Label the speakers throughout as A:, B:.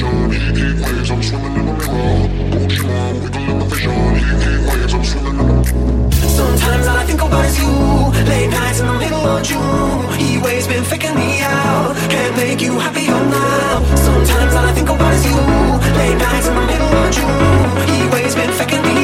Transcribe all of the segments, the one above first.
A: vision. Heat waves, I'm swimming in a crowd. Pokemon, wiggle in my vision. Heat waves, I'm swimming in a Sometimes all I think about is you. Late nights in the middle of
B: June.
A: Heat waves been faking me out. Can't make you happier oh, now. Sometimes all I think about is you. Late nights in the middle of June. Heat waves been faking me out.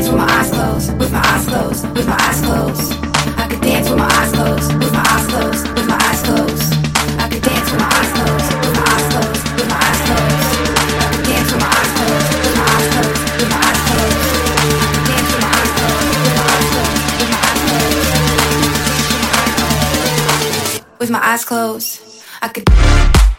C: dance with my eyes closed, with my eyes closed, with my eyes closed. I could dance with my eyes closed, with my eyes closed, with my eyes closed. I could dance with my eyes closed, with my eyes closed, with my eyes closed. I could dance with my eyes closed, with my eyes closed, with my eyes closed, with my eyes closed. With my eyes closed, I could.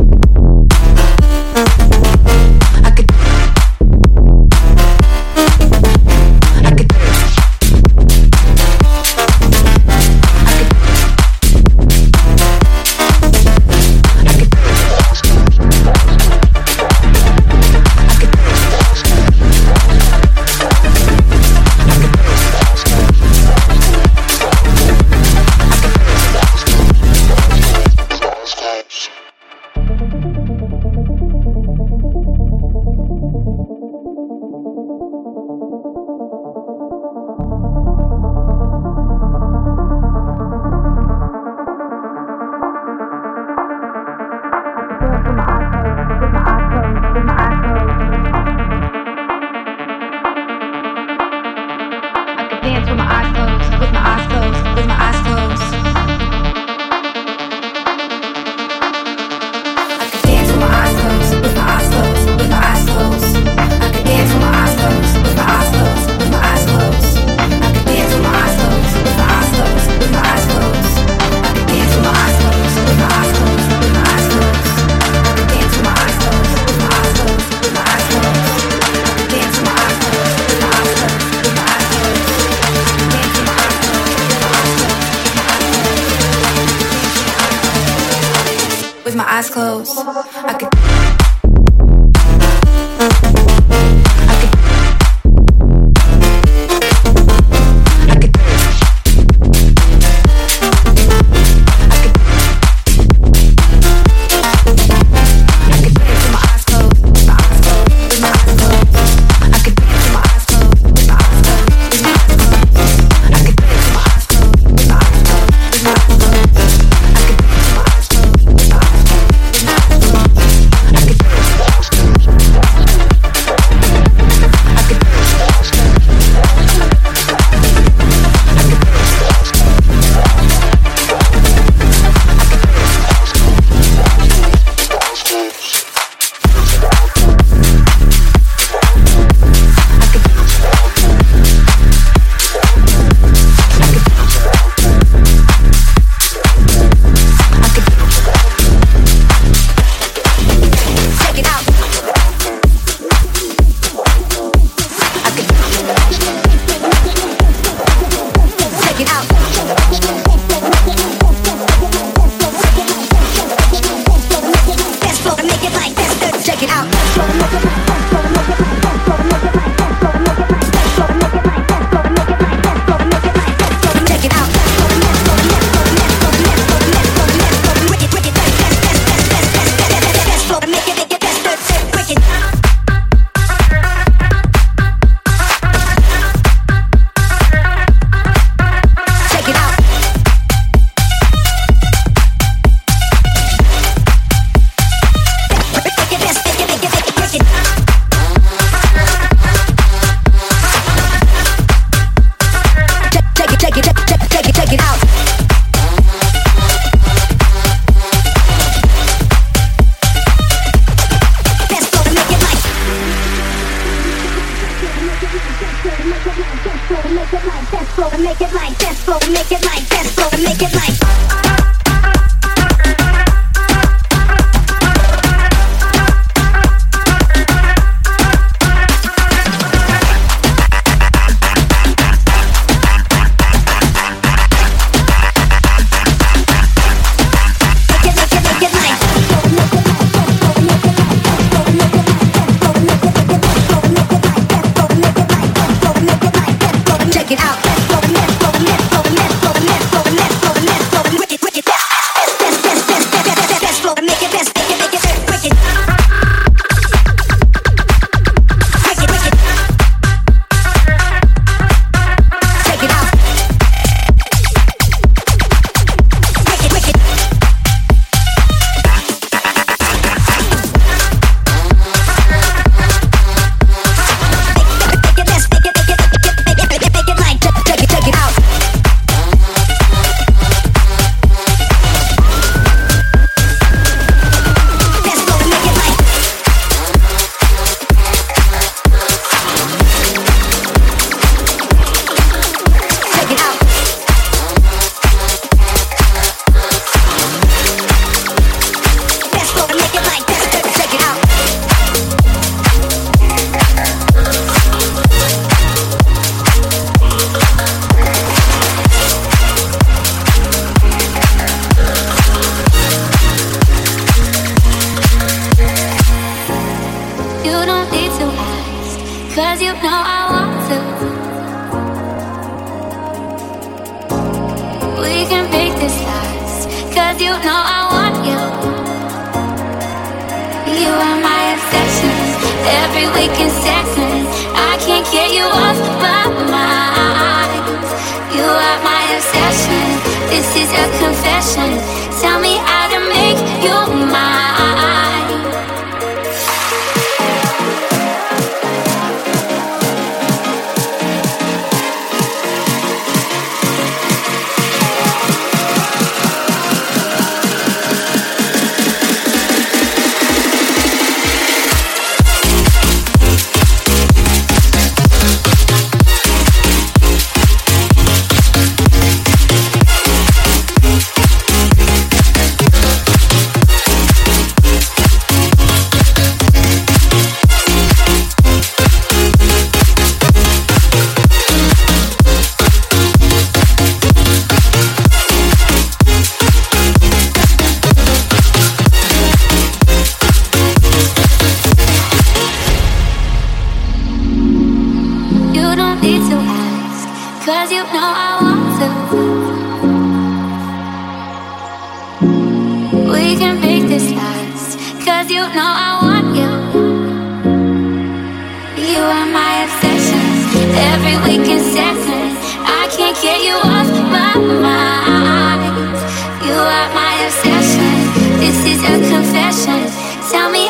D: Tell me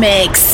E: mix.